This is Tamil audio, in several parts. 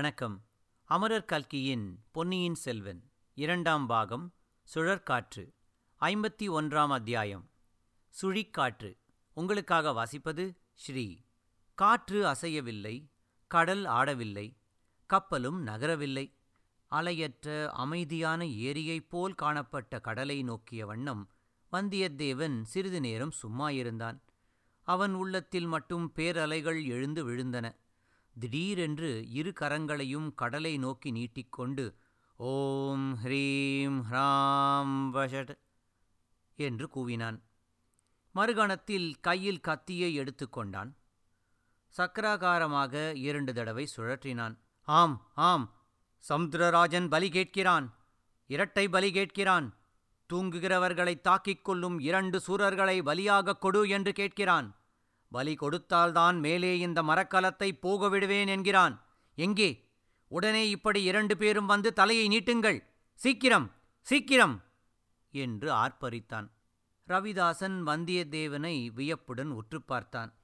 வணக்கம். அமரர் கல்கியின் பொன்னியின் செல்வன் இரண்டாம் பாகம் சுழற்காற்று ஐம்பத்தி ஒன்றாம் அத்தியாயம் சுழிக்காற்று. உங்களுக்காக வாசிப்பது ஸ்ரீ காற்று அசையவில்லை கடல் ஆடவில்லை கப்பலும் நகரவில்லை. அலையற்ற அமைதியான ஏரியைப் போல் காணப்பட்ட கடலை நோக்கிய வண்ணம் வந்தியத்தேவன் சிறிது நேரம் சும்மா இருந்தான் அவன் உள்ளத்தில் மட்டும் பேரலைகள் எழுந்து விழுந்தன. திடீரென்று இரு கரங்களையும் கடலை நோக்கி நீட்டிக்கொண்டு ஓம் ஹ்ரீம் ஹ்ராம் வஷட் என்று கூவினான். மறுகணத்தில் கையில் கத்தியை எடுத்துக்கொண்டான் சக்கராகாரமாக இரண்டு தடவை சுழற்றினான். ஆம் ஆம் சமுத்திரராஜன் பலி கேட்கிறான் இரட்டை பலி கேட்கிறான் தூங்குகிறவர்களை தாக்கிக் கொள்ளும் இரண்டு சூரர்களை பலியாகக் கொடு என்று கேட்கிறான். பலி கொடுத்தால்தான் மேலே இந்த மரக்கலத்தை போக விடுவேன் என்கிறான். எங்கே? உடனே இப்படி இரண்டு பேரும் வந்து தலையை நீட்டுங்கள். சீக்கிரம் சீக்கிரம்! என்று ஆர்ப்பரித்தான். ரவிதாசன் வந்தியத்தேவனை வியப்புடன் உற்று பார்த்தான்.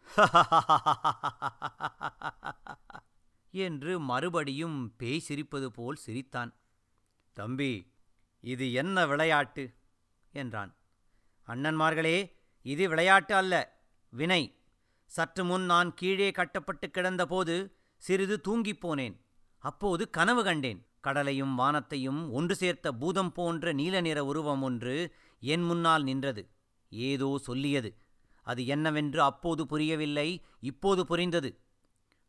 என்று மறுபடியும் பேய் சிரிப்பது போல் சிரித்தான். தம்பி இது என்ன விளையாட்டு? என்றான். அண்ணன்மார்களே இது விளையாட்டு அல்ல. வினை. சற்று முன் நான் கீழே கட்டப்பட்டு கிடந்தபோது சிறிது தூங்கிப் போனேன். அப்போது கனவு கண்டேன். கடலையும் வானத்தையும் ஒன்று சேர்த்த பூதம் போன்ற நீல நிற உருவம் ஒன்று என் முன்னால் நின்றது. ஏதோ சொல்லியது. அது என்னவென்று அப்போது புரியவில்லை இப்போது புரிந்தது.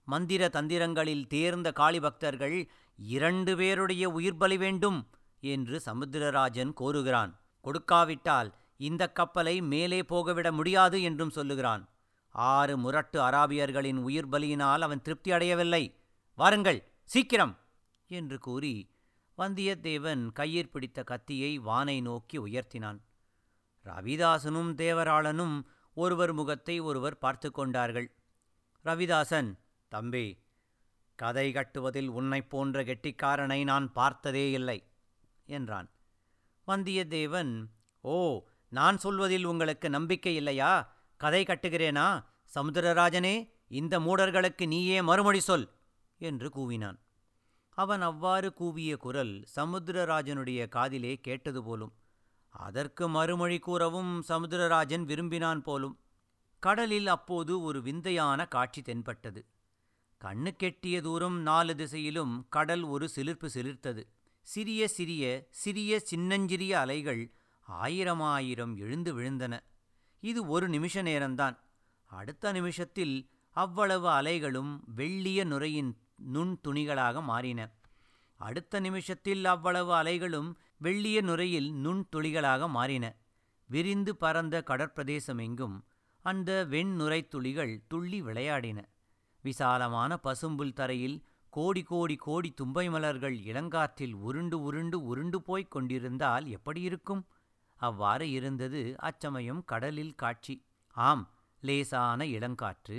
மந்திர தந்திரங்களில் தேர்ந்த காளிபக்தர்கள் இரண்டு பேருடைய உயிர் பலி வேண்டும் என்று சமுத்திரராஜன் கோருகிறான். கொடுக்காவிட்டால் இந்த கப்பலை மேலே போகவிட முடியாது என்றும் சொல்லுகிறான். ஆறு முரட்டு அராபியர்களின் உயிர் பலியினால் அவன் திருப்தி அடையவில்லை. வாருங்கள் சீக்கிரம்! என்று கூறி வந்தியத்தேவன் கையிற் பிடித்த கத்தியை வானை நோக்கி உயர்த்தினான். ரவிதாசனும் தேவராளனும் ஒருவர் முகத்தை ஒருவர் பார்த்து கொண்டார்கள். ரவிதாசன் தம்பி கதை கட்டுவதில் உன்னைப் போன்ற கெட்டிக்காரனை நான் பார்த்ததே இல்லை என்றான். வந்தியத்தேவன் ஓ நான் சொல்வதில் உங்களுக்கு நம்பிக்கை இல்லையா? கதை கட்டுகிறேனா? சமுத்திரராஜனே இந்த மூடர்களுக்கு நீயே மறுமொழி சொல் என்று கூவினான். அவன் அவ்வாறு கூவிய குரல் சமுத்திரராஜனுடைய காதிலே கேட்டது போலும் அதற்கு மறுமொழி கூறவும் சமுத்திரராஜன் விரும்பினான் போலும். கடலில் அப்போது ஒரு விந்தையான காட்சி தென்பட்டது. கண்ணு கெட்டிய தூரம் நாலு திசையிலும் கடல் ஒரு சிலிர்ப்பு சிலிர்த்தது. சிறிய சிறிய சிறிய சின்னஞ்சிறிய அலைகள் ஆயிரமாயிரம் எழுந்து விழுந்தன. இது ஒரு நிமிஷ நேரம்தான். அடுத்த நிமிஷத்தில் அவ்வளவு அலைகளும் வெள்ளிய நுரையின் நுண் துணிகளாக மாறின. அடுத்த நிமிஷத்தில் அவ்வளவு அலைகளும் வெள்ளிய நுரையில் நுண் துளிகளாக மாறின. விரிந்து பறந்த கடற்பிரதேசம் எங்கும் அந்த வெண்ணுரை துளிகள் துள்ளி விளையாடின. விசாலமான பசும்புல் தரையில் கோடி கோடி கோடி தும்பை மலர்கள் இளங்காற்றில் உருண்டு உருண்டு உருண்டு போய்க் கொண்டிருந்தால் எப்படி இருக்கும்? அவ்வாறு இருந்தது அச்சமயம் கடலில் காட்சி. ஆம் லேசான இளங்காற்று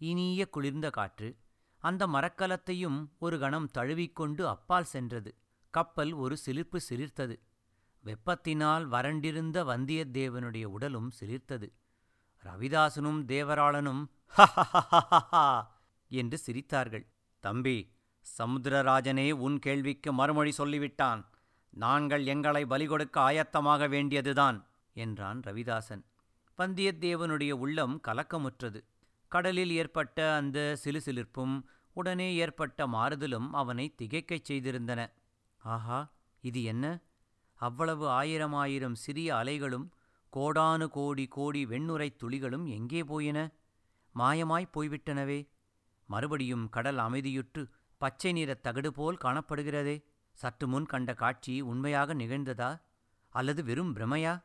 இனிய குளிர்ந்த காற்று. அந்த மரக்கலத்தையும் ஒரு கணம் தழுவிக்கொண்டு அப்பால் சென்றது. கப்பல் ஒரு சிலிர்ப்பு சிலிர்த்தது. வெப்பத்தினால் வறண்டிருந்த வந்தியத்தேவனுடைய உடலும் சிலிர்த்தது. ரவிதாசனும் தேவராளனும் என்று சிரித்தார்கள். தம்பி சமுத்திரராஜனே உன் கேள்விக்கு மறுமொழி சொல்லிவிட்டான். நாங்கள் எங்களை பலி கொடுக்க ஆயத்தமாக வேண்டியதுதான் என்றான் ரவிதாசன். வந்தியத்தேவனுடைய உள்ளம் கலக்கமுற்றது. கடலில் ஏற்பட்ட அந்த சிலுசிலிர்ப்பும் உடனே ஏற்பட்ட மாறுதலும் அவனை திகைக்கச் செய்திருந்தன. ஆஹா இது என்ன? அவ்வளவு ஆயிரம் ஆயிரம் சிறிய அலைகளும் கோடானு கோடி கோடி வெண்ணுரை துளிகளும் எங்கே போயின? மாயமாய்ப் போய்விட்டனவே. மறுபடியும் கடல் அமைதியுற்று பச்சை நிறத் தகடு போல் காணப்படுகிறதே. சற்று முன் கண்ட காட்சி உண்மையாக நிகழ்ந்ததா அல்லது வெறும் பிரமையா?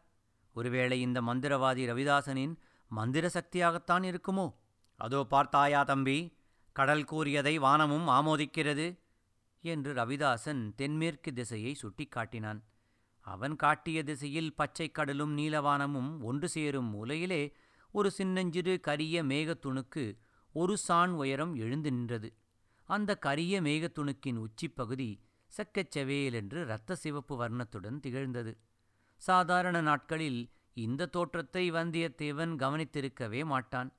ஒருவேளை இந்த மந்திரவாதி ரவிதாசனின் மந்திர சக்தியாகத்தான் இருக்குமோ? அதோ பார்த்தாயா தம்பி கடல் கூறியதை வானமும் ஆமோதிக்கிறது என்று ரவிதாசன் தென்மேற்கு திசையை சுட்டிக்காட்டினான். அவன் காட்டிய திசையில் பச்சைக் கடலும் நீலவானமும் ஒன்று சேரும் மூலையிலே ஒரு சின்னஞ்சிறு கரிய மேகத்துணுக்கு ஒரு சாண் உயரம் எழுந்து நின்றது. அந்த கரிய மேகத்துணுக்கின் உச்சிப்பகுதி செக்கச்செவேலென்று இரத்த சிவப்பு வர்ணத்துடன் திகழ்ந்தது. சாதாரண நாட்களில் இந்த தோற்றத்தை வந்தியத்தேவன் கவனித்திருக்கவே மாட்டான்.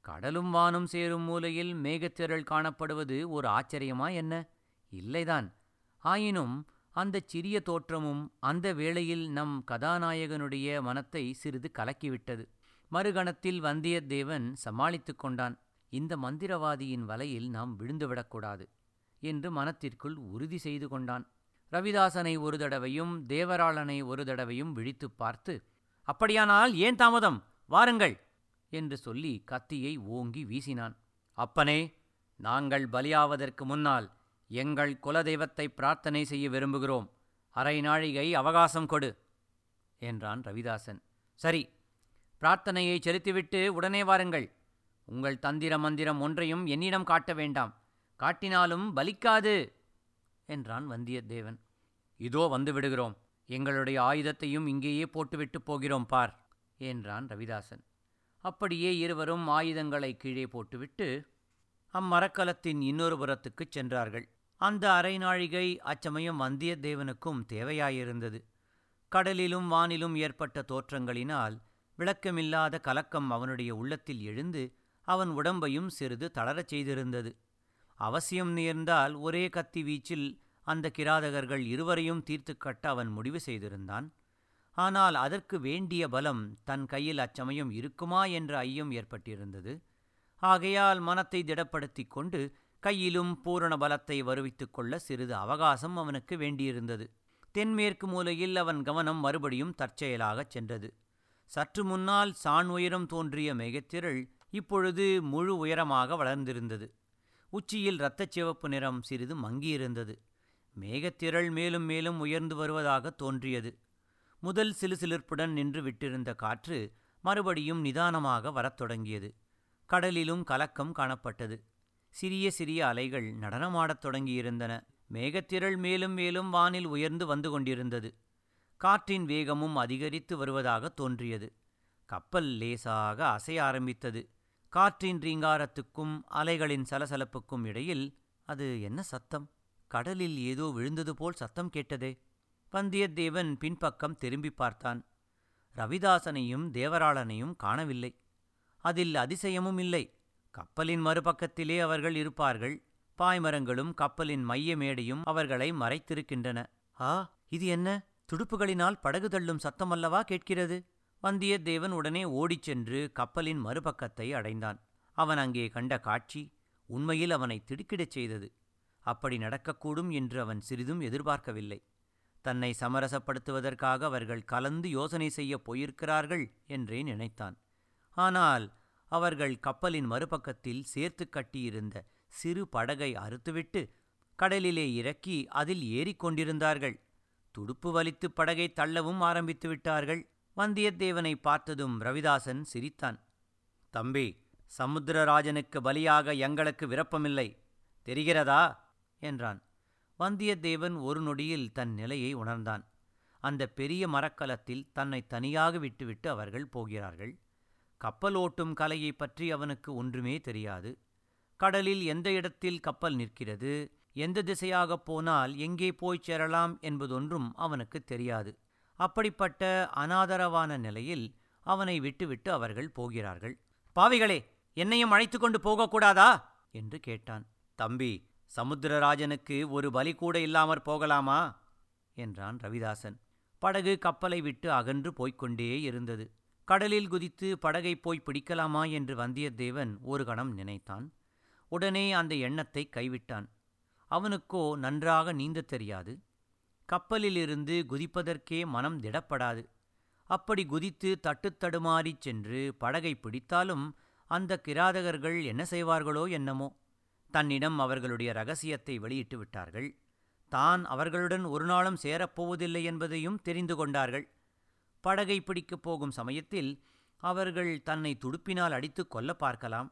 கடலும் வானும் சேரும் மூலையில் மேகத்திரள் காணப்படுவது ஒரு ஆச்சரியமா என்ன? இல்லைதான். ஆயினும் அந்தச் சிறிய தோற்றமும் அந்த வேளையில் நம் கதாநாயகனுடைய மனத்தை சிறிது கலக்கிவிட்டது. மறுகணத்தில் வந்தியத்தேவன் சமாளித்துக் கொண்டான். இந்த மந்திரவாதியின் வலையில் நாம் விழுந்துவிடக்கூடாது. என்று மனத்திற்குள் உறுதி செய்து கொண்டான். ரவிதாசனை ஒரு தடவையும் தேவராளனை ஒரு தடவையும் விழித்துப் பார்த்து அப்படியானால் ஏன் தாமதம்? வாருங்கள்! என்று சொல்லி கத்தியை ஓங்கி வீசினான். அப்பனே நாங்கள் பலியாவதற்கு முன்னால் எங்கள் குலதெய்வத்தை பிரார்த்தனை செய்ய விரும்புகிறோம். அரை நாழிகை அவகாசம் கொடு! என்றான் ரவிதாசன். சரி பிரார்த்தனையை செலுத்திவிட்டு உடனே வாருங்கள். உங்கள் தந்திர மந்திரம் ஒன்றையும் என்னிடம் காட்ட வேண்டாம். காட்டினாலும் பலிக்காது என்றான் வந்தியத்தேவன். இதோ வந்து விடுகிறோம். எங்களுடைய ஆயுதத்தையும் இங்கேயே போட்டுவிட்டு போகிறோம் பார் என்றான் ரவிதாசன். அப்படியே இருவரும் ஆயுதங்களை கீழே போட்டுவிட்டு அம்மரக்கலத்தின் இன்னொரு புறத்துக்குச் சென்றார்கள். அந்த அரை நாழிகை அச்சமயம் வந்தியத்தேவனுக்கும் தேவையாயிருந்தது. கடலிலும் வானிலும் ஏற்பட்ட தோற்றங்களினால் விளக்கமில்லாத கலக்கம் அவனுடைய உள்ளத்தில் எழுந்து அவன் உடம்பையும் சிறிது தளரச் செய்திருந்தது. அவசியம் நேர்ந்தால் ஒரே கத்தி வீச்சில் அந்த கிராதகர்கள் இருவரையும் தீர்த்து கட்ட அவன் முடிவு செய்திருந்தான். ஆனால் அதற்கு வேண்டிய பலம் தன் கையில் அச்சமயம் இருக்குமா என்ற ஐயம் ஏற்பட்டிருந்தது. ஆகையால் மனத்தை திடப்படுத்திக் கொண்டு கையிலும் பூரண பலத்தை வருவித்துக் கொள்ள சிறிது அவகாசம் அவனுக்கு வேண்டியிருந்தது. தென்மேற்கு மூலையில் அவன் கவனம் மறுபடியும் தற்செயலாகச் சென்றது. சற்று முன்னால் சாண் உயரம் தோன்றிய மேகத்திரள் இப்பொழுது முழு உயரமாக வளர்ந்திருந்தது. உச்சியில் இரத்தச் சிவப்பு நிறம் சிறிது மங்கியிருந்தது. மேகத்திரள் மேலும் மேலும் உயர்ந்து வருவதாக தோன்றியது. முதல் சிலுசிலிர்ப்புடன் நின்று விட்டிருந்த காற்று மறுபடியும் நிதானமாக வரத் தொடங்கியது. கடலிலும் கலக்கம் காணப்பட்டது. சிறிய சிறிய அலைகள் நடனமாடத் தொடங்கியிருந்தன. மேகத்திரள் மேலும் மேலும் வானில் உயர்ந்து வந்து கொண்டிருந்தது. காற்றின் வேகமும் அதிகரித்து வருவதாக தோன்றியது. கப்பல் லேசாக அசைய ஆரம்பித்தது. காற்றின் ரீங்காரத்துக்கும் அலைகளின் சலசலப்புக்கும் இடையில் அது என்ன சத்தம்? கடலில் ஏதோ விழுந்தது போல் சத்தம் கேட்டதே. வந்தியத்தேவன் பின்பக்கம் திரும்பி பார்த்தான். ரவிதாசனையும் தேவராளனையும் காணவில்லை. அதில் அதிசயமும் இல்லை. கப்பலின் மறுபக்கத்திலே அவர்கள் இருப்பார்கள். பாய்மரங்களும் கப்பலின் மைய மேடையும் அவர்களை மறைத்திருக்கின்றன. ஆ இது என்ன? துடுப்புகளினால் படகு தள்ளும் சத்தமல்லவா கேட்கிறது. வந்தியத்தேவன் உடனே ஓடிச் சென்று கப்பலின் மறுபக்கத்தை அடைந்தான். அவன் அங்கே கண்ட காட்சி உண்மையில் அவனை திடுக்கிடச் செய்தது. அப்படி நடக்கக்கூடும் என்று அவன் சிறிதும் எதிர்பார்க்கவில்லை. தன்னை சமரசப்படுத்துவதற்காக அவர்கள் கலந்து யோசனை செய்யப் போயிருக்கிறார்கள் என்றே நினைத்தான். ஆனால் அவர்கள் கப்பலின் மறுபக்கத்தில் சேர்த்து கட்டியிருந்த சிறு படகை அறுத்துவிட்டு கடலிலே இறக்கி அதில் ஏறிக்கொண்டிருந்தார்கள் துடுப்பு வலித்து படகை தள்ளவும் ஆரம்பித்து விட்டார்கள் வந்தியத்தேவனை பார்த்ததும் ரவிதாசன் சிரித்தான். தம்பி சமுத்திரராஜனுக்கு பலியாக எங்களுக்கு விருப்பமில்லை. தெரிகிறதா? என்றான். வந்தியத்தேவன் ஒரு நொடியில் தன் நிலையை உணர்ந்தான். அந்த பெரிய மரக்கலத்தில் தன்னை தனியாக விட்டுவிட்டு அவர்கள் போகிறார்கள். கப்பல் ஓட்டும் கலையைப் பற்றி அவனுக்கு ஒன்றுமே தெரியாது. கடலில் எந்த இடத்தில் கப்பல் நிற்கிறது எந்த திசையாகப் போனால் எங்கே போய்ச் சேரலாம் என்பதொன்றும் அவனுக்கு தெரியாது. அப்படிப்பட்ட அனாதரவான நிலையில் அவனை விட்டுவிட்டு அவர்கள் போகிறார்கள். பாவிகளே என்னையும் அழைத்து கொண்டு போகக்கூடாதா? என்று கேட்டான். தம்பி சமுத்திரராஜனுக்கு ஒரு பலி கூட இல்லாமற் போகலாமா? என்றான் ரவிதாசன். படகு கப்பலை விட்டு அகன்று போய்க்கொண்டே இருந்தது. கடலில் குதித்து படகை போய் பிடிக்கலாமா என்று வந்தியத்தேவன் ஒரு கணம் நினைத்தான். உடனே அந்த எண்ணத்தை கைவிட்டான். அவனுக்கோ நன்றாக நீந்தத் தெரியாது. கப்பலிலிருந்து குதிப்பதற்கே மனம் திடப்படாது. அப்படி குதித்து தட்டுத்தடுமாறிச் சென்று படகை பிடித்தாலும் அந்த கிராதகர்கள் என்ன செய்வார்களோ என்னமோ. தன்னிடம் அவர்களுடைய ரகசியத்தை வெளியிட்டு விட்டார்கள். தான் அவர்களுடன் ஒரு நாளும் சேரப்போவதில்லை என்பதையும் தெரிந்து கொண்டார்கள். படகை பிடிக்கப் போகும் சமயத்தில் அவர்கள் தன்னை துடுப்பினால் அடித்து கொல்ல பார்க்கலாம்.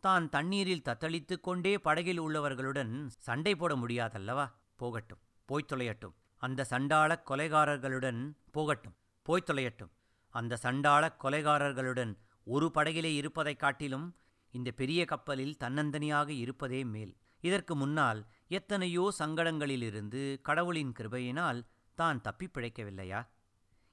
தான் தண்ணீரில் தத்தளித்துக் கொண்டே படகில் உள்ளவர்களுடன் சண்டை போட முடியாதல்லவா? போகட்டும் போய்த் தொலையட்டும். அந்த சண்டாளக் கொலைகாரர்களுடன் போகட்டும் போய்த் தொலையட்டும். அந்த சண்டாளக் கொலைகாரர்களுடன் ஒரு படகிலே இருப்பதைக் காட்டிலும் இந்த பெரிய கப்பலில் தன்னந்தனியாக இருப்பதே மேல். இதற்கு முன்னால் எத்தனையோ சங்கடங்களிலிருந்து கடவுளின் கிருபையினால் தான் தப்பிப் பிழைக்கவில்லையா?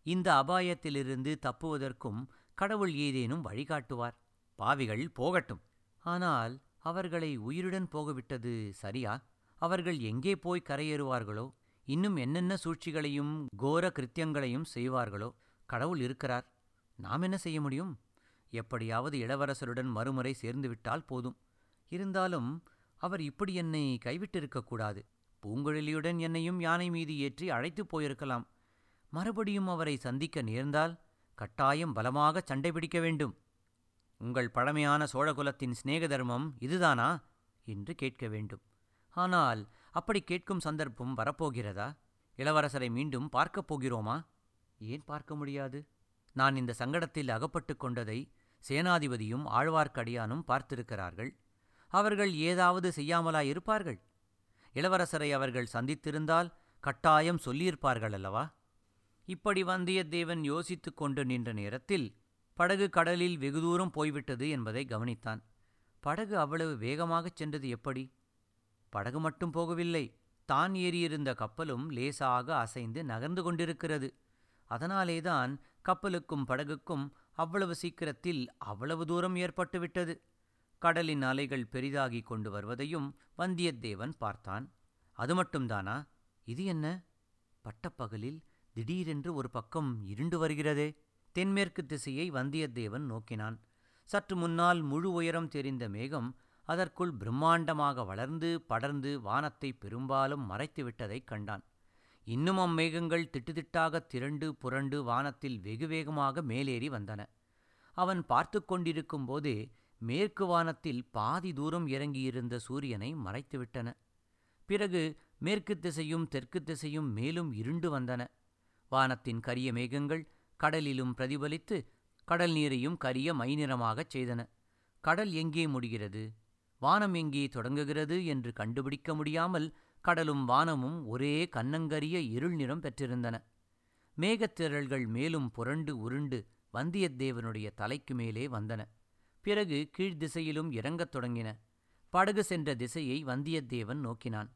இந்த அபாயத்திலிருந்து தப்புவதற்கும் கடவுள் ஏதேனும் வழிகாட்டுவார். பாவிகள் போகட்டும். ஆனால் அவர்களை உயிருடன் போகவிட்டது சரியா? அவர்கள் எங்கே போய் கரையேறுவார்களோ? இன்னும் என்னென்ன சூழ்ச்சிகளையும் கோர கிருத்தியங்களையும் செய்வார்களோ? கடவுள் இருக்கிறார். நாம் என்ன செய்ய முடியும்? எப்படியாவது இளவரசருடன் மறுமுறை சேர்ந்துவிட்டால் போதும். இருந்தாலும் அவர் இப்படி என்னை கைவிட்டிருக்கக்கூடாது பூங்குழலியுடன் என்னையும் யானை மீது ஏற்றி அழைத்துப் போயிருக்கலாம். மறுபடியும் அவரை சந்திக்க நேர்ந்தால் கட்டாயம் பலமாக சண்டை பிடிக்க வேண்டும். உங்கள் பழமையான சோழகுலத்தின் சிநேக தர்மம் இதுதானா? என்று கேட்க வேண்டும். ஆனால் அப்படி கேட்கும் சந்தர்ப்பம் வரப்போகிறதா? இளவரசரை மீண்டும் பார்க்கப் போகிறோமா? ஏன் பார்க்க முடியாது? நான் இந்த சங்கடத்தில் அகப்பட்டு கொண்டதை சேனாதிபதியும் ஆழ்வார்க்கடியானும் பார்த்திருக்கிறார்கள். அவர்கள் ஏதாவது செய்யாமலா இருப்பார்கள் இளவரசரை அவர்கள் சந்தித்திருந்தால் கட்டாயம் சொல்லியிருப்பார்கள் அல்லவா? இப்படி வந்தியத்தேவன் யோசித்துக் கொண்டு நின்ற நேரத்தில் படகு கடலில் வெகு தூரம் போய்விட்டது என்பதை கவனித்தான். படகு அவ்வளவு வேகமாகச் சென்றது எப்படி? படகு மட்டும் போகவில்லை. தான் ஏறியிருந்த கப்பலும் லேசாக அசைந்து நகர்ந்து கொண்டிருக்கிறது. அதனாலேதான் கப்பலுக்கும் படகுக்கும் அவ்வளவு சீக்கிரத்தில் அவ்வளவு தூரம் ஏற்பட்டுவிட்டது. கடலின் அலைகள் பெரிதாகிக் கொண்டு வருவதையும் வந்தியத்தேவன் பார்த்தான். அது மட்டும்தானா? இது என்ன? பட்டப்பகலில் திடீரென்று ஒரு பக்கம் இருண்டு வருகிறதே. தென்மேற்கு திசையை வந்தியத்தேவன் நோக்கினான். சற்று முன்னால் முழு உயரம் தெரிந்த மேகம் அதற்குள் பிரம்மாண்டமாக வளர்ந்து படர்ந்து வானத்தை பெரும்பாலும் மறைத்துவிட்டதைக் கண்டான். இன்னும் அம்மேகங்கள் திட்டுதிட்டாக திரண்டு புரண்டு வானத்தில் வெகு வேகமாக மேலேறி வந்தன. அவன் பார்த்து கொண்டிருக்கும் போதே மேற்கு வானத்தில் பாதி தூரம் இறங்கியிருந்த சூரியனை மறைத்துவிட்டன. பிறகு மேற்கு திசையும் தெற்கு திசையும் மேலும் இருண்டு வந்தன. வானத்தின் கரிய மேகங்கள் கடலிலும் பிரதிபலித்து கடல் நீரையும் கரிய மைநிறமாகச் செய்தன. கடல் எங்கே முடிகிறது? வானம் எங்கே தொடங்குகிறது என்று கண்டுபிடிக்க முடியாமல் கடலும் வானமும் ஒரே கன்னங்கரிய இருள் நிறம் பெற்றிருந்தன. மேகத்திரள்கள் மேலும் புரண்டு உருண்டு வந்தியத்தேவனுடைய தலைக்கு மேலே வந்தன. பிறகு கீழ்த்திசையிலும் இறங்கத் தொடங்கின. படகு சென்ற திசையை வந்தியத்தேவன் நோக்கினான்.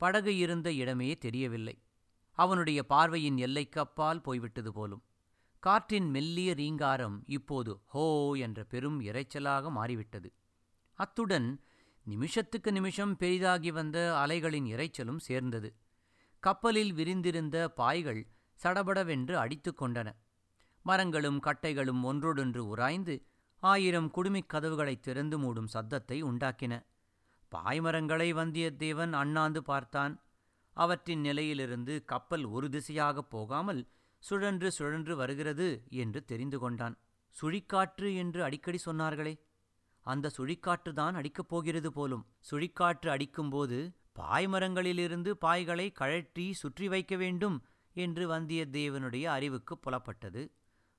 படகு இருந்த இடமே தெரியவில்லை. அவனுடைய பார்வையின் எல்லைக்கு அப்பால் போய்விட்டது போலும். காற்றின் மெல்லிய ரீங்காரம் இப்போது ஹோ என்ற பெரும் இரைச்சலாக மாறிவிட்டது. அத்துடன் நிமிஷத்துக்கு நிமிஷம் பெரிதாகி வந்த அலைகளின் இரைச்சலும் சேர்ந்தது. கப்பலில் விரிந்திருந்த பாய்கள் சடபடவென்று அடித்து கொண்டன. மரங்களும் கட்டைகளும் ஒன்றோடொன்று உராய்ந்து ஆயிரம் குடுமிக் கதவுகளைத் திறந்து மூடும் சத்தத்தை உண்டாக்கின. பாய்மரங்களை வந்தியத்தேவன் அண்ணாந்து பார்த்தான். அவற்றின் நிலையிலிருந்து கப்பல் ஒரு திசையாகப் போகாமல் சுழன்று சுழன்று வருகிறது என்று தெரிந்து கொண்டான். சுழிக்காற்று என்று அடிக்கடி சொன்னார்களே. அந்த சுழிக்காற்றுதான் அடிக்கப் போகிறது போலும். சுழிக்காற்று அடிக்கும்போது பாய்மரங்களிலிருந்து பாய்களை கழற்றி சுற்றி வைக்க வேண்டும் என்று வந்தியத்தேவனுடைய அறிவுக்கு புலப்பட்டது.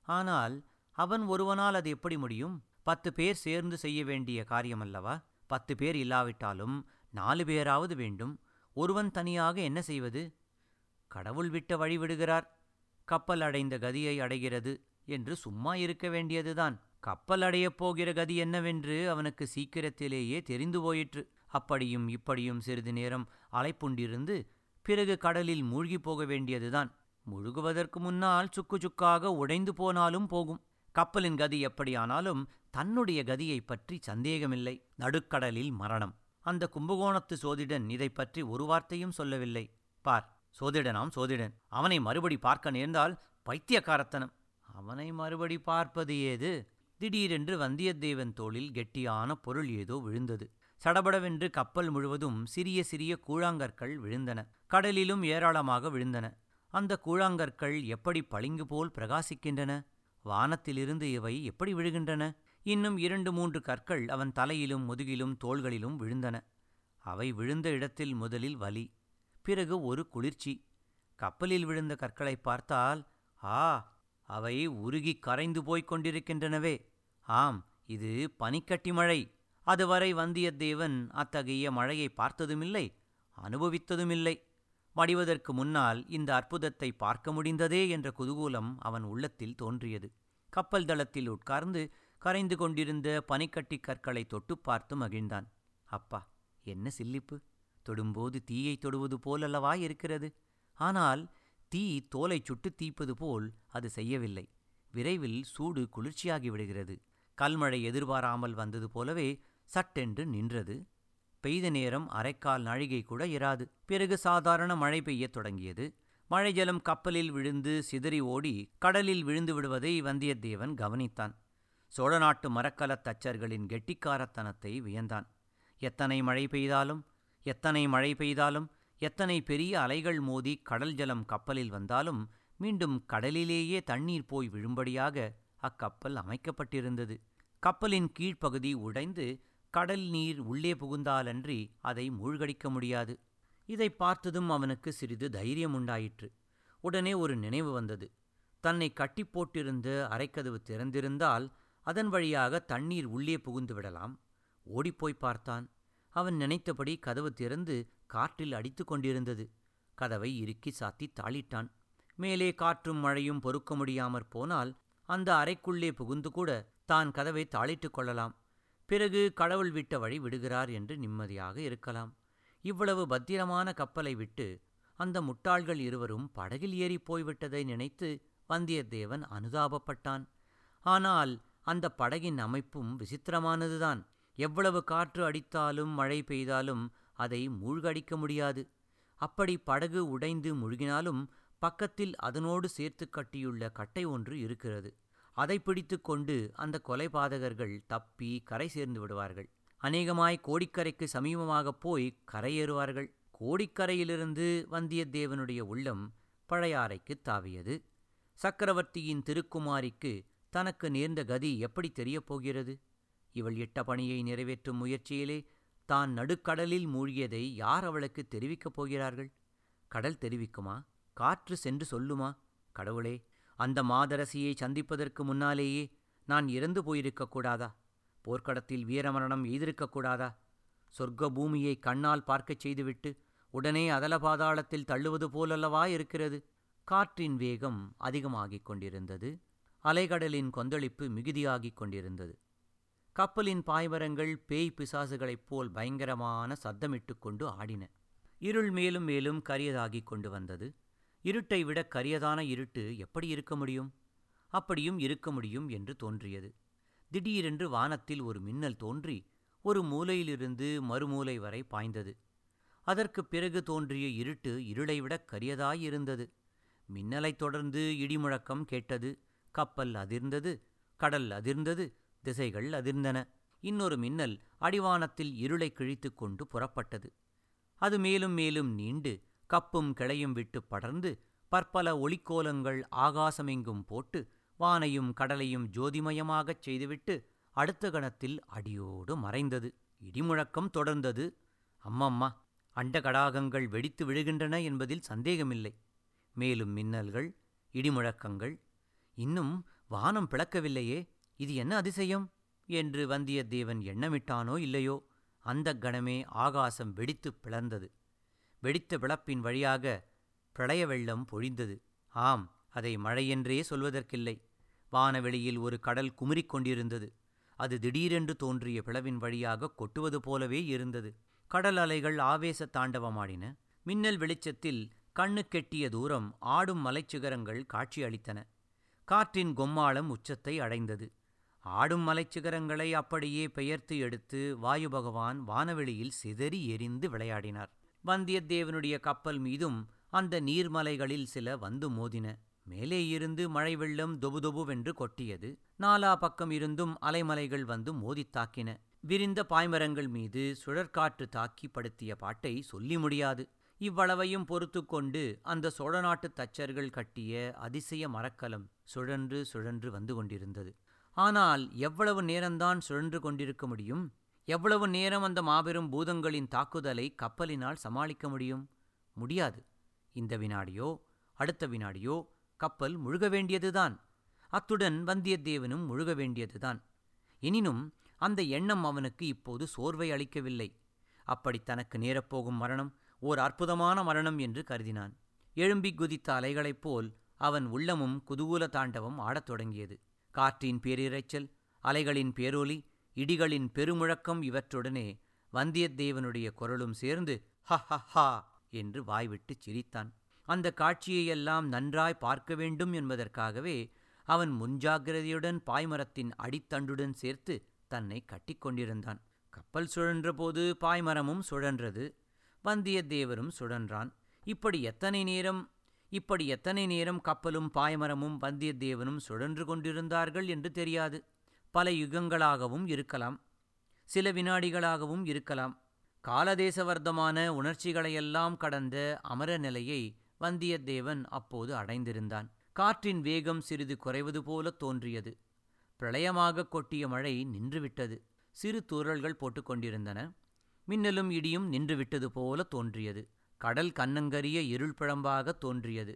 ஆனால் அவன் ஒருவனால் அது எப்படி முடியும்? பத்து பேர் சேர்ந்து செய்ய வேண்டிய காரியமல்லவா? பத்து பேர் இல்லாவிட்டாலும் நாலு பேராவது வேண்டும். ஒருவன் தனியாக என்ன செய்வது? கடவுள் விட்ட வழி விடுகிறார். கப்பல் அடைந்த கதியை அடைகிறது என்று சும்மா இருக்க வேண்டியதுதான். கப்பல் அடையப் போகிற கதி என்னவென்று அவனுக்கு சீக்கிரத்திலேயே தெரிந்து போயிற்று. அப்படியும் இப்படியும் சிறிது நேரம் அலைப்புண்டிருந்து பிறகு கடலில் மூழ்கிப் போக வேண்டியதுதான். முழுகுவதற்கு முன்னால் சுக்கு சுக்காக உடைந்து போனாலும் போகும். கப்பலின் கதி எப்படியானாலும் தன்னுடைய கதியைப் பற்றி சந்தேகமில்லை. நடுக்கடலில் மரணம். அந்த கும்பகோணத்து சோதிடன் இதை பற்றி ஒரு வார்த்தையும் சொல்லவில்லை. பார் சோதிடனாம் சோதிடன். அவனை மறுபடி பார்க்க நேர்ந்தால் பைத்தியக்காரத்தனம். அவனை மறுபடி பார்ப்பது ஏது? திடீரென்று வந்தியத்தேவன் தோளில் கெட்டியான பொருள் ஏதோ விழுந்தது. சடபடவென்று கப்பல் முழுவதும் சிறிய சிறிய கூழாங்கற்கள் விழுந்தன. கடலிலும் ஏராளமாக விழுந்தன. அந்த கூழாங்கற்கள் எப்படி பளிங்கு போல் பிரகாசிக்கின்றன? வானத்திலிருந்து இவை எப்படி விழுகின்றன? இன்னும் இரண்டு மூன்று கற்கள் அவன் தலையிலும் முதுகிலும் தோள்களிலும் விழுந்தன. அவை விழுந்த இடத்தில் முதலில் வலி பிறகு ஒரு குளிர்ச்சி. கப்பலில் விழுந்த கற்களை பார்த்தால் ஆ அவை உருகி கரைந்து போய்க் கொண்டிருக்கின்றனவே. ஆம் இது பனிக்கட்டி மழை. அதுவரை வந்தியத்தேவன் அத்தகைய மழையை பார்த்ததுமில்லை அனுபவித்ததுமில்லை. மடிவதற்கு முன்னால் இந்த அற்புதத்தை பார்க்க முடிந்ததே என்ற குதூகூலம் அவன் உள்ளத்தில் தோன்றியது. கப்பல் தளத்தில் உட்கார்ந்து கரைந்து கொண்டிருந்த பனிக்கட்டி கற்களை தொட்டு பார்த்து மகிழ்ந்தான். அப்பா என்ன சில்லிப்பு? தொடும்போது தீயை தொடுவது போலல்லவா இருக்கிறது? ஆனால் தீ தோலை சுட்டு தீப்பது போல் அது செய்யவில்லை. விரைவில் சூடு குளிர்ச்சியாகி விடுகிறது. கல்மழை எதிர்பாராமல் வந்தது போலவே சட்டென்று நின்றது. பெய்த நேரம் அரைக்கால் நழிகை கூட இராது. பிறகு சாதாரண மழை பெய்யத் தொடங்கியது. மழை ஜலம் கப்பலில் விழுந்து சிதறி ஓடி கடலில் விழுந்து விடுவதை வந்தியத்தேவன் கவனித்தான். சோழ நாட்டு மரக்கலத் தச்சர்களின் கெட்டிக்காரத்தனத்தை வியந்தான். எத்தனை மழை பெய்தாலும் எத்தனை மழை பெய்தாலும் எத்தனை பெரிய அலைகள் மோதி கடல் ஜலம் கப்பலில் வந்தாலும் மீண்டும் கடலிலேயே தண்ணீர் போய் விழும்படியாக அக்கப்பல் அமைக்கப்பட்டிருந்தது. கப்பலின் கீழ்ப்பகுதி உடைந்து கடல் நீர் உள்ளே புகுந்தாலன்றி அதை மூழ்கடிக்க முடியாது. இதை பார்த்ததும் அவனுக்கு சிறிது தைரியம் உண்டாயிற்று. உடனே ஒரு நினைவு வந்தது. தன்னை கட்டி போட்டிருந்த அரைக்கதவு திறந்திருந்தால் அதன் வழியாக தண்ணீர் உள்ளே புகுந்து விடலாம். ஓடிப்போய் பார்த்தான். அவன் நினைத்தபடி கதவு திறந்து காற்றில் அடித்து கொண்டிருந்தது. கதவை இறுக்கி சாத்தி தாளிட்டான். மேலே காற்றும் மழையும் பொறுக்க முடியாமற் போனால் அந்த அறைக்குள்ளே புகுந்து கூட தான் கதவை தாளிட்டுக் கொள்ளலாம். பிறகு கடவுள் விட்ட வழி விடுகிறார் என்று நிம்மதியாக இருக்கலாம். இவ்வளவு பத்திரமான கப்பலை விட்டு அந்த முட்டாள்கள் இருவரும் படகில் ஏறிப் போய்விட்டதை நினைத்து வந்தியத்தேவன் அனுதாபப்பட்டான். ஆனால் அந்த படகின் அமைப்பும் விசித்திரமானதுதான். எவ்வளவு காற்று அடித்தாலும் மழை பெய்தாலும் அதை மூழ்கடிக்க முடியாது. அப்படி படகு உடைந்து முழுகினாலும் பக்கத்தில் அதனோடு சேர்த்து கட்டியுள்ள கட்டை ஒன்று இருக்கிறது. அதை பிடித்து கொண்டு அந்த கொலைபாதகர்கள் தப்பி கரை சேர்ந்து விடுவார்கள். அநேகமாய் கோடிக்கரைக்கு சமீபமாகப் போய் கரையேறுவார்கள். கோடிக்கரையிலிருந்து வந்தியத்தேவனுடைய உள்ளம் பழையாறைக்குத் தாவியது. சக்கரவர்த்தியின் திருக்குமாரிக்கு தனக்கு நேர்ந்த கதி எப்படி தெரியப் போகிறது? இவள் இட்ட பணியை நிறைவேற்றும் முயற்சியிலே தான் நடுக்கடலில் மூழ்கியதை யார் அவளுக்கு தெரிவிக்கப் போகிறார்கள்? கடல் தெரிவிக்குமா? காற்று சென்று சொல்லுமா? கடவுளே அந்த மாதரசியை சந்திப்பதற்கு முன்னாலேயே நான் இறந்து போயிருக்கக்கூடாதா போர்க்கடத்தில் வீரமரணம் எய்திருக்கக் சொர்க்க பூமியை கண்ணால் பார்க்கச் செய்துவிட்டு உடனே அதல பாதாளத்தில் தள்ளுவது போலல்லவா இருக்கிறது? காற்றின் வேகம் அதிகமாகிக் கொண்டிருந்தது. அலைகடலின் கொந்தளிப்பு மிகுதியாகிக் கொண்டிருந்தது. கப்பலின் பாய்மரங்கள் பேய் பிசாசுகளைப் போல் பயங்கரமான சத்தமிட்டு கொண்டு ஆடின. இருள் மேலும் மேலும் கரியதாகிக் கொண்டு வந்தது. இருட்டை விட கரியதான இருட்டு எப்படி இருக்க முடியும்? அப்படியும் இருக்க முடியும் என்று தோன்றியது. திடீரென்று வானத்தில் ஒரு மின்னல் தோன்றி ஒரு மூலையிலிருந்து மறுமூலை வரை பாய்ந்தது. அதற்குப் பிறகு தோன்றிய இருட்டு இருளைவிட கரியதாயிருந்தது. மின்னலைத் தொடர்ந்து இடிமுழக்கம் கேட்டது. கப்பல் அதிர்ந்தது கடல் அதிர்ந்தது திசைகள் அதிர்ந்தன. இன்னொரு மின்னல் அடிவானத்தில் இருளை கிழித்துக் கொண்டு புறப்பட்டது. அது மேலும் மேலும் நீண்டு கப்பும் கிளையும் விட்டு படர்ந்து பற்பல ஒளிக்கோலங்கள் ஆகாசமெங்கும் போட்டு வானையும் கடலையும் ஜோதிமயமாகச் செய்துவிட்டு அடுத்த கணத்தில் அடியோடு மறைந்தது. இடிமுழக்கம் தொடர்ந்தது. அம்மம்மா அண்டகடாகங்கள் வெடித்து விழுகின்றன என்பதில் சந்தேகமில்லை. மேலும் மின்னல்கள் இடிமுழக்கங்கள். இன்னும் வானம் பிளக்கவில்லையே இது என்ன அதிசயம்? என்று வந்தியத்தேவன் எண்ணமிட்டானோ இல்லையோ அந்த கணமே ஆகாசம் வெடித்துப் பிளந்தது. வெடித்த விளப்பின் வழியாக பிரளய வெள்ளம் பொழிந்தது. ஆம் அதை மழையென்றே சொல்வதற்கில்லை. வானவெளியில் ஒரு கடல் குமுறிக் கொண்டிருந்தது. அது திடீரென்று தோன்றிய பிளவின் வழியாக கொட்டுவது போலவே இருந்தது. கடல் அலைகள் ஆவேச தாண்டவமாடின. மின்னல் வெளிச்சத்தில் கண்ணு கெட்டிய தூரம் ஆடும் மலைச்சிகரங்கள் காட்சியளித்தன. காற்றின் கொம்மாளம் உச்சத்தை அடைந்தது. ஆடும் மலைச்சிகரங்களை அப்படியே பெயர்த்து எடுத்து வாயு பகவான் வானவெளியில் சிதறி எரிந்து விளையாடினார். வந்தியத்தேவனுடைய கப்பல் மீதும் அந்த நீர்மலைகளில் சில வந்து மோதின. மேலே இருந்து மழை வெள்ளம் தொபுதொபுவென்று கொட்டியது. நாலா பக்கம் இருந்தும் அலைமலைகள் வந்து மோதித் தாக்கின. விரிந்த பாய்மரங்கள் மீது சுழற்காற்று தாக்கி படுத்திய பாட்டை சொல்லி முடியாது. இவ்வளவையும் பொறுத்து கொண்டு அந்த சோழ நாட்டுத் தச்சர்கள் கட்டிய அதிசய மரக்கலம் சுழன்று சுழன்று வந்து கொண்டிருந்தது. ஆனால் எவ்வளவு நேரம்தான் சுழன்று கொண்டிருக்க முடியும்? எவ்வளவு நேரம் அந்த மாபெரும் பூதங்களின் தாக்குதலை கப்பலினால் சமாளிக்க முடியும்? முடியாது. இந்த வினாடியோ அடுத்த வினாடியோ கப்பல் முழுக வேண்டியதுதான். அத்துடன் வந்தியத்தேவனும் முழுக வேண்டியதுதான். எனினும் அந்த எண்ணம் அவனுக்கு இப்போது சோர்வை அளிக்கவில்லை. அப்படி தனக்கு நேரப்போகும் மரணம் ஓர் அற்புதமான மரணம் என்று கருதினான். எழும்பிக் குதித்த அலைகளைப் போல் அவன் உள்ளமும் குதூல தாண்டவம் ஆடத் தொடங்கியது. காற்றின் பேரிரைச்சல் அலைகளின் பேரொலி இடிகளின் பெருமுழக்கம் இவற்றுடனே வந்தியத்தேவனுடைய குரலும் சேர்ந்து ஹ ஹ ஹா என்று வாய்விட்டுச் சிரித்தான். அந்த காட்சியையெல்லாம் நன்றாய் பார்க்க வேண்டும் என்பதற்காகவே அவன் முன்ஜாகிரதையுடன் பாய்மரத்தின் அடித்தண்டுடன் சேர்த்து தன்னை கட்டிக்கொண்டிருந்தான் கப்பல் சுழன்றபோது பாய்மரமும் சுழன்றது வந்தியத்தேவரும் சுழன்றான். இப்படி எத்தனை நேரம் இப்படி எத்தனை நேரம் கப்பலும் பாய்மரமும் வந்தியத்தேவனும் சுழன்று கொண்டிருந்தார்கள் என்று தெரியாது. பல யுகங்களாகவும் இருக்கலாம் சில வினாடிகளாகவும் இருக்கலாம். காலதேசவர்த்தமான உணர்ச்சிகளையெல்லாம் கடந்த அமர நிலையை வந்தியத்தேவன் அப்போது அடைந்திருந்தான். காற்றின் வேகம் சிறிது குறைவது போல தோன்றியது. பிரளயமாக கொட்டிய மழை நின்றுவிட்டது. சிறு தூரல்கள் போட்டுக்கொண்டிருந்தன மின்னலும் இடியும் நின்றுவிட்டது போல தோன்றியது. கடல் கண்ணங்கரிய இருள் பிழம்பாக தோன்றியது.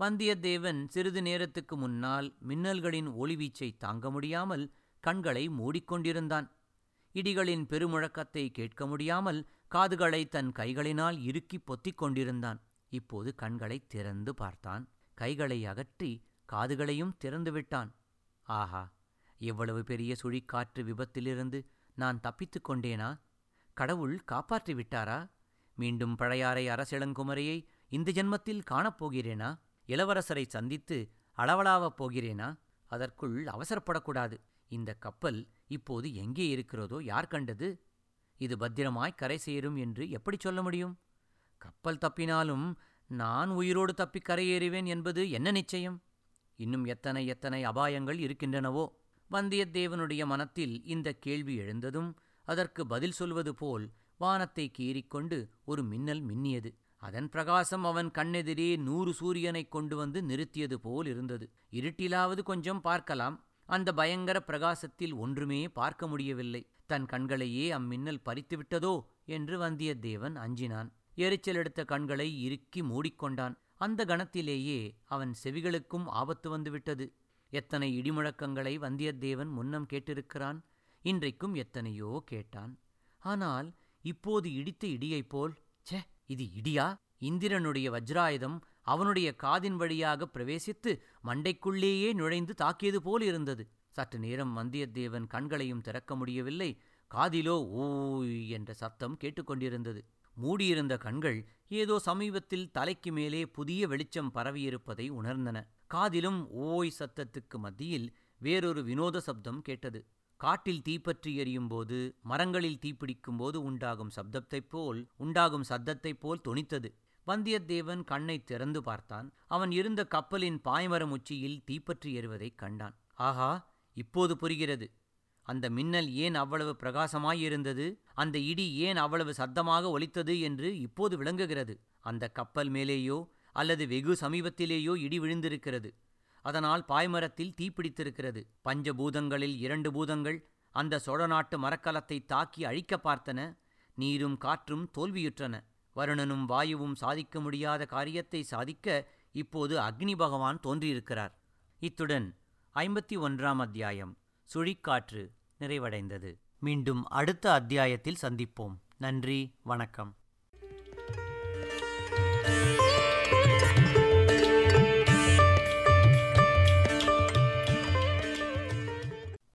வந்தியத்தேவன் சிறிது நேரத்துக்கு முன்னால் மின்னல்களின் ஒளிவீச்சை தாங்க முடியாமல் கண்களை மூடிக்கொண்டிருந்தான். இடிகளின் பெருமுழக்கத்தை கேட்க முடியாமல் காதுகளை தன் கைகளினால் இறுக்கி பொத்திக் கொண்டிருந்தான். இப்போது கண்களை திறந்து பார்த்தான். கைகளை அகற்றி காதுகளையும் திறந்து விட்டான். ஆஹா எவ்வளவு பெரிய சுழிக்காற்று விபத்திலிருந்து நான் தப்பித்துக் கொண்டேனா? கடவுள் காப்பாற்றி விட்டாரா? மீண்டும் பழையாறை அரசிளங்குமரையை இந்த ஜென்மத்தில் காணப்போகிறேனா இளவரசரை சந்தித்து அளவலாவப் போகிறேனா? அதற்குள் அவசரப்படக்கூடாது. இந்த கப்பல் இப்போது எங்கே இருக்கிறதோ யார் கண்டது? இது பத்திரமாய் கரை சேரும் என்று எப்படி சொல்ல முடியும்? கப்பல் தப்பினாலும் நான் உயிரோடு தப்பி கரையேறுவேன் என்பது என்ன நிச்சயம்? இன்னும் எத்தனை எத்தனை அபாயங்கள் இருக்கின்றனவோ? வந்தியத்தேவனுடைய மனத்தில் இந்த கேள்வி எழுந்ததும் அதற்கு பதில் சொல்வது போல் வானத்தை கீறிக்கொண்டு ஒரு மின்னல் மின்னியது. அதன் பிரகாசம் அவன் கண்ணெதிரே நூறு சூரியனைக் கொண்டு வந்து நிறுத்தியது போல் இருந்தது. இருட்டிலாவது கொஞ்சம் பார்க்கலாம். அந்த பயங்கர பிரகாசத்தில் ஒன்றுமே பார்க்க முடியவில்லை. தன் கண்களையே அம்மின்னல் பறித்துவிட்டதோ? என்று வந்தியத்தேவன் அஞ்சினான். எரிச்சல் எடுத்த கண்களை இறுக்கி மூடிக்கொண்டான். அந்த கணத்திலேயே அவன் செவிகளுக்கும் ஆபத்து வந்துவிட்டது. எத்தனை இடிமுழக்கங்களை வந்தியத்தேவன் முன்னம் கேட்டிருக்கிறான்? இன்றைக்கும் எத்தனையோ கேட்டான். ஆனால் இப்போது இடித்த இடியைப் போல் ச்சே இது இடியா? இந்திரனுடைய வஜ்ராயுதம் அவனுடைய காதின் வழியாக பிரவேசித்து மண்டைக்குள்ளேயே நுழைந்து தாக்கியது போல் இருந்தது. சற்று நேரம் வந்தியத்தேவன் கண்களையும் திறக்க முடியவில்லை. காதிலோ ஓய் என்ற சத்தம் கேட்டுக்கொண்டிருந்தது. மூடியிருந்த கண்கள் ஏதோ சமீபத்தில் தலைக்கு மேலே புதிய வெளிச்சம் பரவியிருப்பதை உணர்ந்தன. காதிலும் ஓய் சத்தத்துக்கு மத்தியில் வேறொரு வினோத சப்தம் கேட்டது. காட்டில் தீப்பற்றி எரியும்போது மரங்களில் தீப்பிடிக்கும் போது உண்டாகும் சப்தத்தைப் போல் உண்டாகும் சத்தத்தைப் போல் தொனித்தது. வந்தியத்தேவன் கண்ணை திறந்து பார்த்தான். அவன் இருந்த கப்பலின் பாய்மரம் உச்சியில் தீப்பற்றி எறுவதைக் கண்டான். ஆஹா இப்போது புரிகிறது. அந்த மின்னல் ஏன் அவ்வளவு பிரகாசமாயிருந்தது? அந்த இடி ஏன் அவ்வளவு சத்தமாக ஒலித்தது என்று இப்போது விளங்குகிறது. அந்த கப்பல் மேலேயோ அல்லது வெகு சமீபத்திலேயோ இடி விழுந்திருக்கிறது. அதனால் பாய்மரத்தில் தீப்பிடித்திருக்கிறது. பஞ்சபூதங்களில் இரண்டு பூதங்கள் அந்த சோழநாட்டு மரக்கலத்தை தாக்கி அழிக்க பார்த்தன. நீரும் காற்றும் தோல்வியுற்றன. வருணனும் வாயுவும் சாதிக்க முடியாத காரியத்தை சாதிக்க இப்போது அக்னி பகவான் தோன்றியிருக்கிறார். இத்துடன் ஐம்பத்தி ஒன்றாம் அத்தியாயம் சுழிக்காற்று நிறைவடைந்தது. மீண்டும் அடுத்த அத்தியாயத்தில் சந்திப்போம். நன்றி வணக்கம்.